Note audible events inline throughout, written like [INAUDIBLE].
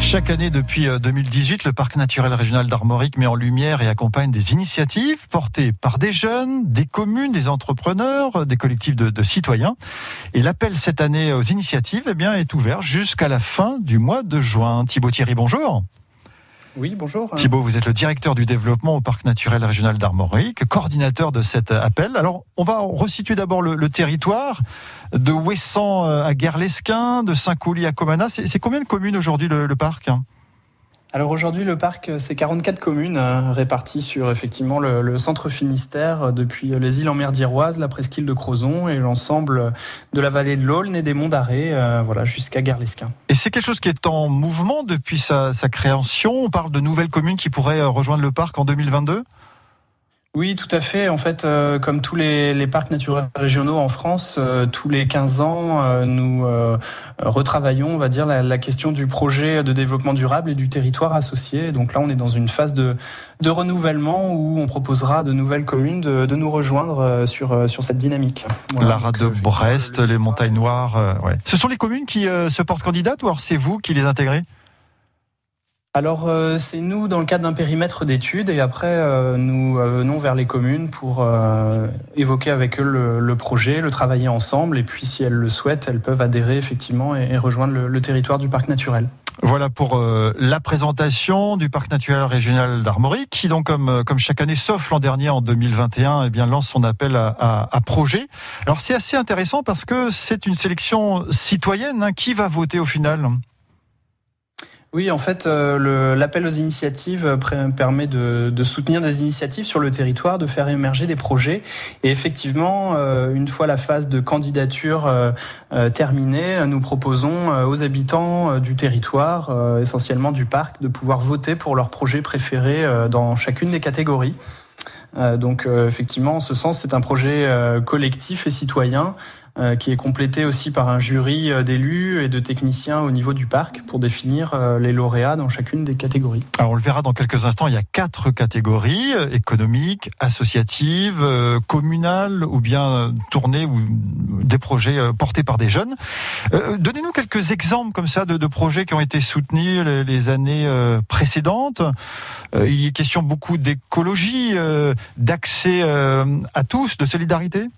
Chaque année depuis 2018, le parc naturel régional d'Armorique met en lumière et accompagne des initiatives portées par des jeunes, des communes, des entrepreneurs, des collectifs de, citoyens. Et l'appel cette année aux initiatives eh bien, est ouvert jusqu'à la fin du mois de juin. Thibaut Thierry, bonjour. Oui, bonjour. Thibaut, vous êtes le directeur du développement au Parc naturel régional d'Armorique, coordinateur de cet appel. Alors, on va resituer d'abord le, territoire de Ouessant à Guerlesquin, de Saint-Couly à Comana. C'est combien de communes aujourd'hui le, le parc alors aujourd'hui, le parc, c'est 44 communes euh, réparties sur effectivement le, centre Finistère, euh, depuis les îles en mer d'Iroise, la presqu'île de Crozon et l'ensemble de la vallée de l'Aulne et des monts d'Arrée, euh, voilà, jusqu'à Garlesquin. Et c'est quelque chose qui est en mouvement depuis sa création. On parle de nouvelles communes qui pourraient rejoindre le parc en 2022 oui, tout à fait. En fait, euh, comme tous les, parcs naturels régionaux en France, euh, tous les 15 ans, euh, nous retravaillons, on va dire, la, question du projet de développement durable et du territoire associé. Donc là, on est dans une phase de, de renouvellement où on proposera de nouvelles communes de, de nous rejoindre sur, sur cette dynamique. la rade de Brest, les Montagnes Noires. Ouais. Ce sont les communes qui se portent candidates ou alors c'est vous qui les intégrez? Alors euh, c'est nous dans le cadre d'un périmètre d'études et après euh, nous euh, venons vers les communes pour évoquer avec eux le, projet, le travailler ensemble et puis si elles le souhaitent, elles peuvent adhérer effectivement et, rejoindre le, territoire du parc naturel. Voilà pour la présentation du parc naturel régional d'Armorique qui donc comme chaque année sauf l'an dernier en 2021 eh lance son appel à, à, projet. Alors c'est assez intéressant parce que c'est une sélection citoyenne hein. qui va voter au final? Oui, en fait, euh, l'appel aux initiatives euh, permet de, soutenir des initiatives sur le territoire, de faire émerger des projets. Et effectivement, euh, une fois la phase de candidature terminée, nous proposons aux habitants du territoire, essentiellement du parc, de pouvoir voter pour leur projet préféré dans chacune des catégories. donc effectivement, en ce sens, c'est un projet collectif et citoyen qui est complété aussi par un jury euh, d'élus et de techniciens au niveau du parc pour définir euh, les lauréats dans chacune des catégories. Alors on le verra dans quelques instants, il y a quatre catégories, économiques, associatives, communales ou bien tournées ou des projets portés par des jeunes. Donnez-nous quelques exemples comme ça de, projets qui ont été soutenus les, années précédentes. Il a question beaucoup d'écologie, d'accès à tous, de solidarité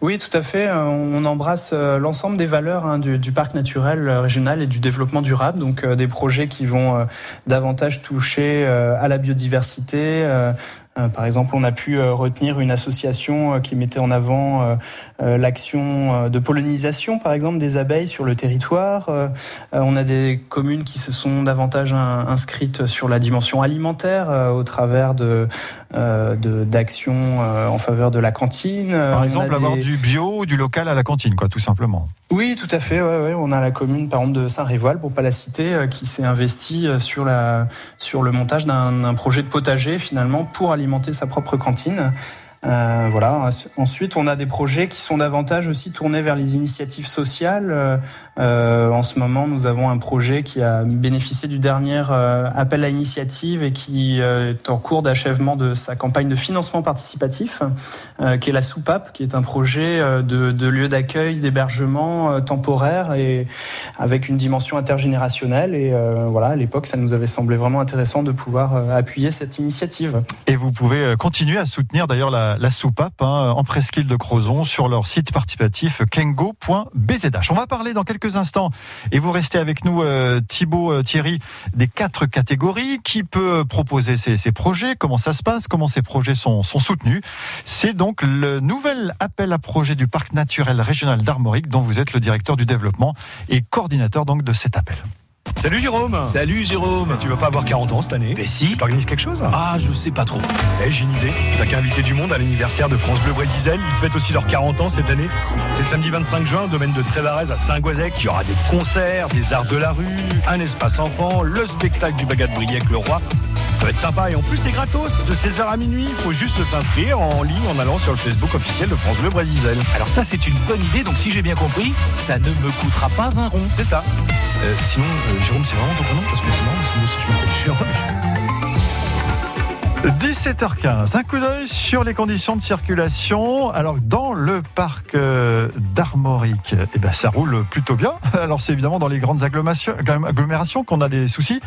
oui, tout à fait. Euh, on embrasse euh, l'ensemble des valeurs hein, du, parc naturel euh, régional et du développement durable. Donc des projets qui vont davantage toucher à la biodiversité, par exemple, on a pu euh, retenir une association euh, qui mettait en avant l'action de pollinisation, par exemple, des abeilles sur le territoire. On a des communes qui se sont davantage inscrites sur la dimension alimentaire au travers de d'actions en faveur de la cantine. Par exemple, avoir du bio ou du local à la cantine, quoi, tout simplement. Oui, tout à fait. Ouais, ouais. On a la commune, par exemple, de Saint-Révoil, pour pas la citer, qui s'est investie sur la sur le montage d'un projet de potager finalement pour alimenter sa propre cantine. Euh, voilà. Ensuite, on a des projets qui sont davantage aussi tournés vers les initiatives sociales. Euh, euh, en ce moment, nous avons un projet qui a bénéficié du dernier appel à initiative et qui est en cours d'achèvement de sa campagne de financement participatif, qui est la soupape, qui est un projet de, de lieu d'accueil, d'hébergement temporaire et avec une dimension intergénérationnelle. Et voilà, à l'époque, ça nous avait semblé vraiment intéressant de pouvoir appuyer cette initiative. Et vous pouvez continuer à soutenir d'ailleurs la la, soupape hein, en presqu'île de Crozon sur leur site participatif kengo.bzh. On va parler dans quelques instants et vous restez avec nous euh, Thibaut euh, Thierry des quatre catégories qui peut proposer ces, projets, comment ça se passe, comment ces projets sont, sont soutenus? C'est donc le nouvel appel à projet du parc naturel régional d'Armorique dont vous êtes le directeur du développement et coordinateur donc de cet appel. Salut Jérôme Salut Jérôme Tu vas pas avoir 40 ans cette année Mais si T'organises quelque chose Ah, je sais pas trop. Eh, j'ai une idée. T'as qu'à inviter du monde à l'anniversaire de France Bleu Brésil. Ils fêtent aussi leurs 40 ans cette année. C'est le samedi 25 juin, domaine de Trévarez à Saint-Goisec. Il y aura des concerts, des arts de la rue, un espace enfant, le spectacle du bagat de Briec le roi. Ça va être sympa et en plus c'est gratos de 16h à minuit. Il faut juste s'inscrire en ligne en allant sur le Facebook officiel de France Bleu Brésil. Alors ça c'est une bonne idée, donc si j'ai bien compris, ça ne me coûtera pas un rond. C'est ça. Euh, sinon, euh, Jérôme, c'est vraiment ton prénom Parce que sinon, moi aussi je m'appelle Jérôme. 17h15, un coup d'œil sur les conditions de circulation. Alors dans le parc euh, d'Armorique, eh ben, ça roule plutôt bien. [LAUGHS] Alors c'est évidemment dans les grandes agglomérations qu'on a des soucis,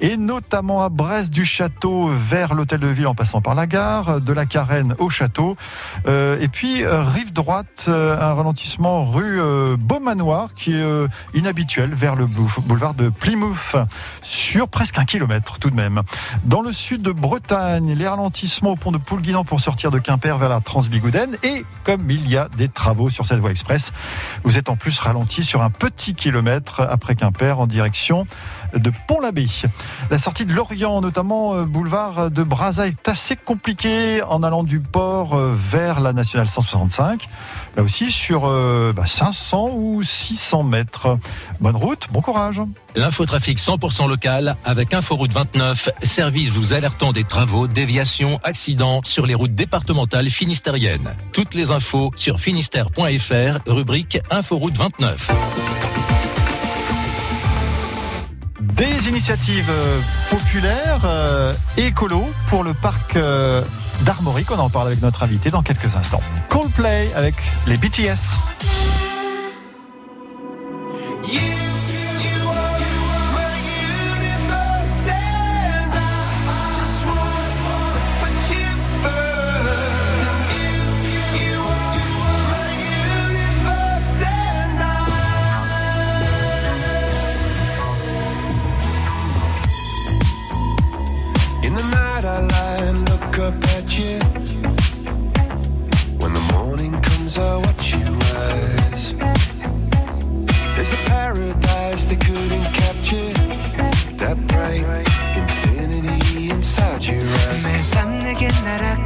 et notamment à Brest du Château vers l'hôtel de ville en passant par la gare, de la Carène au château, euh, et puis euh, rive droite, un ralentissement rue Beaumanoir qui est inhabituel vers le boulevard de Plymouth sur presque un kilomètre tout de même. Dans le sud de Bretagne les ralentissements au pont de Poulguinan pour sortir de Quimper vers la Transbigoudaine. Et comme il y a des travaux sur cette voie express, vous êtes en plus ralenti sur un petit kilomètre après Quimper en direction de Pont-l'Abbé. La sortie de Lorient, notamment euh, boulevard de Brazza, est assez compliquée en allant du port euh, vers la nationale 165. Là aussi sur 500 euh, bah, ou 600 mètres. Bonne route, bon courage. L'infotrafic 100% local avec Inforoute 29, service vous alertant des travaux, déviations, accidents sur les routes départementales finistériennes. Toutes les infos sur finistère.fr, rubrique Inforoute 29. Des initiatives euh, populaires euh, écolo pour le parc euh, d'Armorique. On en parle avec notre invité dans quelques instants. Coldplay avec les BTS. that bright infinity inside your eyes.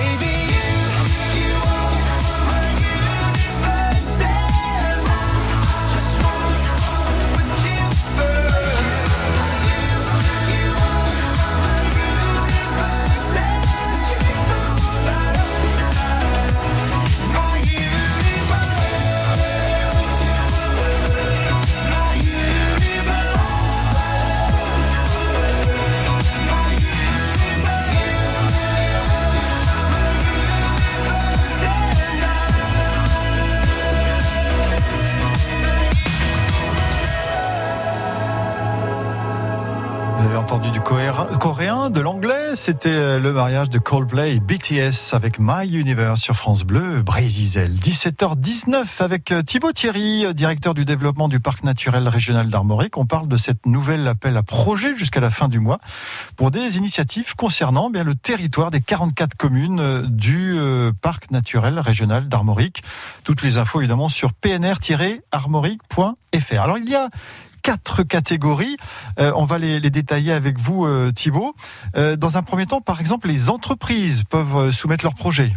c'était euh, le mariage de Coldplay et BTS avec My Universe sur France Bleu, Brésil. 17h19 avec euh, Thibaut Thierry, euh, directeur du développement du parc naturel régional d'Armorique. On parle de cette nouvelle appel à projet jusqu'à la fin du mois pour des initiatives concernant bien le territoire des 44 communes du parc naturel régional d'Armorique. Toutes les infos évidemment sur pnr-armorique.fr. Alors il y a quatre catégories. on va les, détailler avec vous, Thibault. dans un premier temps, par exemple, les entreprises peuvent soumettre leurs projets.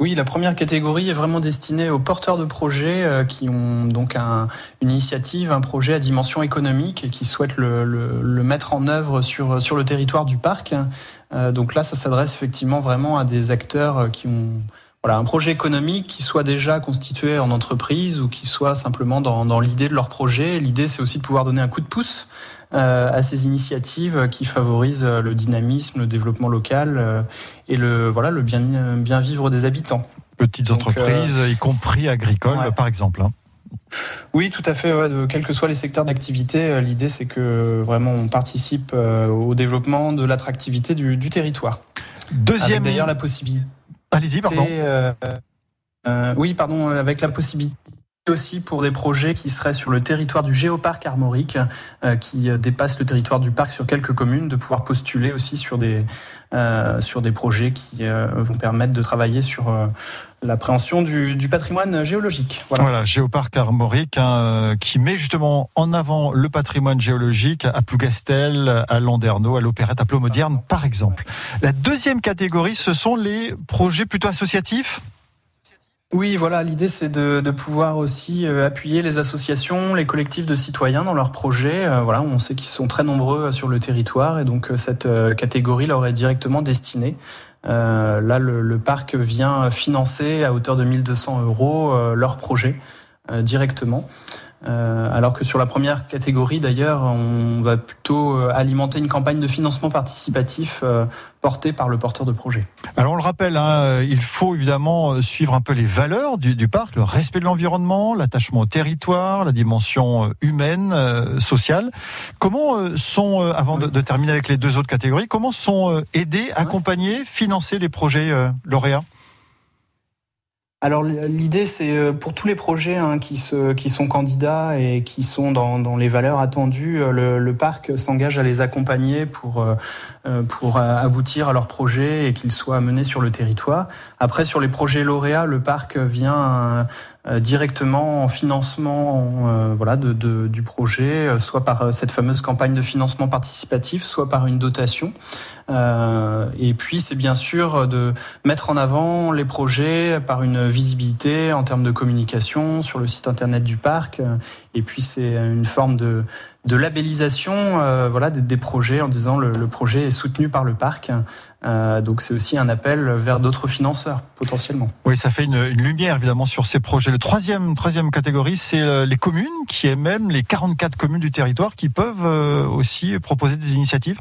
Oui, la première catégorie est vraiment destinée aux porteurs de projets euh, qui ont donc un, une initiative, un projet à dimension économique et qui souhaitent le, mettre en œuvre sur, sur le territoire du parc. Euh, donc là, ça s'adresse effectivement vraiment à des acteurs qui ont voilà, un projet économique qui soit déjà constitué en entreprise ou qui soit simplement dans, dans l'idée de leur projet. L'idée, c'est aussi de pouvoir donner un coup de pouce euh, à ces initiatives qui favorisent le dynamisme, le développement local euh, et le voilà le bien bien vivre des habitants. Petites entreprises, euh, y compris agricoles, par exemple. Hein. Oui, tout à fait. Ouais, de, quels que soient les secteurs d'activité, l'idée c'est que vraiment on participe au développement de l'attractivité du, du, territoire. Deuxième. D'ailleurs, la possibilité Allez-y, pardon. Euh, euh, oui, pardon, avec la possibilité aussi pour des projets qui seraient sur le territoire du géoparc armorique, euh, qui dépassent le territoire du parc sur quelques communes, de pouvoir postuler aussi sur des sur des projets qui vont permettre de travailler sur l'appréhension du, du, patrimoine géologique. Voilà, voilà géoparc armorique hein, qui met justement en avant le patrimoine géologique à Plougastel, à Landerneau, à l'Opérette, à Plomodierne, par exemple. La deuxième catégorie, ce sont les projets plutôt associatifs? Oui, voilà, l'idée c'est de, pouvoir aussi euh, appuyer les associations, les collectifs de citoyens dans leurs projets. Euh, voilà, on sait qu'ils sont très nombreux euh, sur le territoire et donc cette catégorie leur est directement destinée. Euh, là, le, parc vient financer à hauteur de 1200 euros leur projet directement. Euh, alors que sur la première catégorie, d'ailleurs, on va plutôt euh, alimenter une campagne de financement participatif euh, portée par le porteur de projet. Alors on le rappelle, hein, il faut évidemment suivre un peu les valeurs du, du parc, le respect de l'environnement, l'attachement au territoire, la dimension humaine, sociale. Comment sont, avant de, de, terminer avec les deux autres catégories, comment sont aidés, accompagnés, financés les projets lauréats? Alors l'idée, c'est euh, pour tous les projets hein, qui, sont candidats et qui sont dans, les valeurs attendues, euh, le, parc s'engage à les accompagner pour, euh, aboutir à leurs projets et qu'ils soient menés sur le territoire. Après, sur les projets lauréats, le parc vient directement en financement voilà, du projet, soit par cette fameuse campagne de financement participatif, soit par une dotation. et puis, c'est bien sûr de mettre en avant les projets par une visibilité en termes de communication sur le site internet du parc. Et puis c'est une forme de, de labellisation euh, voilà, des, projets en disant le, projet est soutenu par le parc. Euh, donc c'est aussi un appel vers d'autres financeurs potentiellement. Oui, ça fait une, une, lumière évidemment sur ces projets. Le troisième, troisième catégorie, c'est euh, les communes qui est même les 44 communes du territoire qui peuvent aussi proposer des initiatives.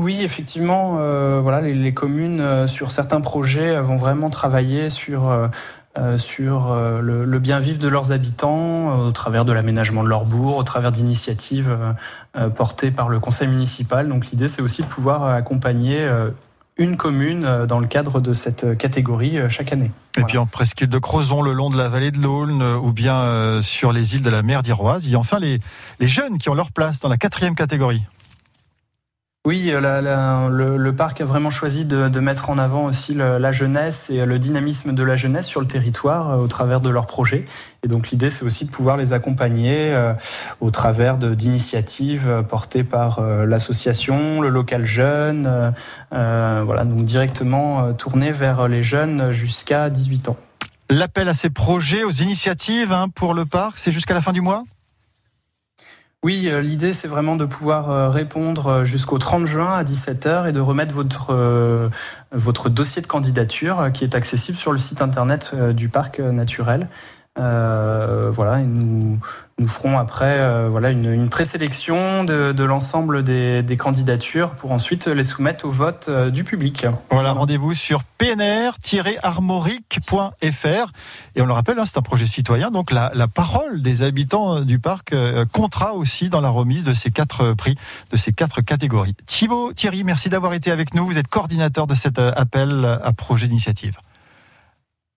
Oui, effectivement, euh, voilà, les, les communes euh, sur certains projets vont vraiment travailler sur euh, euh sur le, le, bien vivre de leurs habitants au travers de l'aménagement de leur bourg, au travers d'initiatives portées par le conseil municipal. Donc l'idée, c'est aussi de pouvoir accompagner une commune dans le cadre de cette catégorie chaque année. Et puis en presqu'île de Crozon, le long de la vallée de l'Aulne, ou bien sur les îles de la mer d'Iroise, il y a enfin les, les jeunes qui ont leur place dans la quatrième catégorie. Oui, euh, le, parc a vraiment choisi de, mettre en avant aussi la jeunesse et le dynamisme de la jeunesse sur le territoire euh, au travers de leurs projets. Et donc l'idée, c'est aussi de pouvoir les accompagner euh, au travers d'initiatives portées par l'association, le local jeune, voilà, donc directement tourné vers les jeunes jusqu'à 18 ans. L'appel à ces projets, aux initiatives hein, pour le parc, c'est jusqu'à la fin du mois? Oui, euh, l'idée c'est vraiment de pouvoir euh, répondre euh, jusqu'au 30 juin à 17h et de remettre votre, votre dossier de candidature qui est accessible sur le site internet du parc naturel. Euh, voilà, nous, nous ferons après euh, voilà une, une présélection de, de l'ensemble des, des, candidatures pour ensuite les soumettre au vote euh, du public. Voilà, rendez-vous sur pnr-armorique.fr et on le rappelle, hein, c'est un projet citoyen, donc la, la, parole des habitants du parc comptera aussi dans la remise de ces quatre prix, de ces quatre catégories. Thibaut, Thierry, merci d'avoir été avec nous. Vous êtes coordinateur de cet appel à projet d'initiative.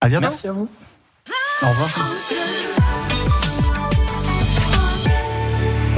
À bientôt. Merci à vous. Au.